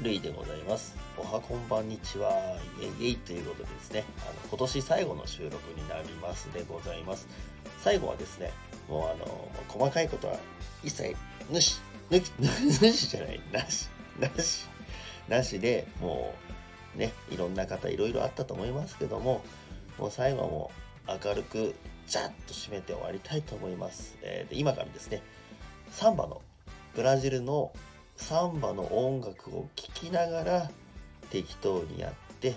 るいでございます。おはこんばんにちは。イェイイェイということでですね、あの今年最後の収録になりますでございます。最後はですね、もうあの、細かいことは一切、ぬし、抜き、ぬしじゃない、なし、なし、なしで、もう、ね、いろんな方いろいろあったと思いますけども、もう最後はもう明るく、ジャッと締めて終わりたいと思います。えーで今からですね、サンバの、ブラジルのサンバの音楽を聴きながら適当にやって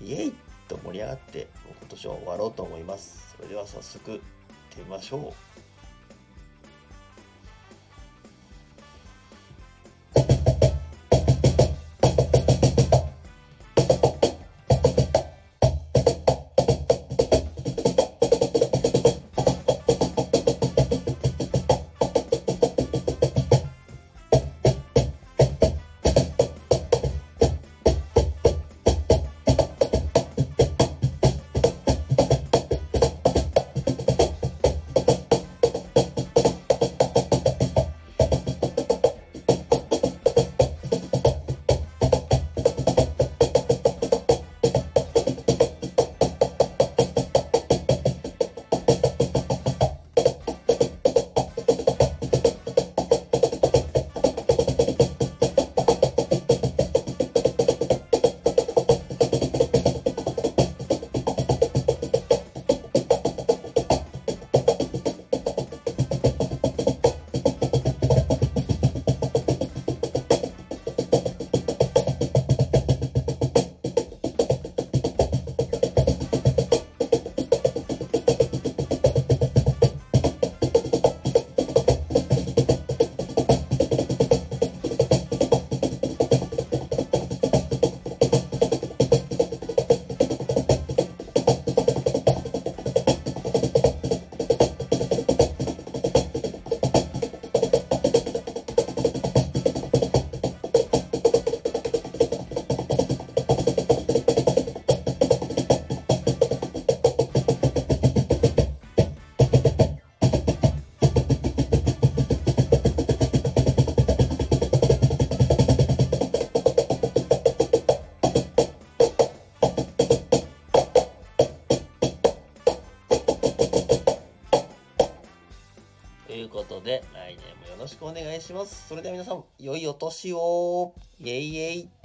イエイと盛り上がって今年は終わろうと思います。それでは早速行ってみましょう。ことで来年もよろしくお願いします。それでは皆さん良いお年を。イエイイェイ。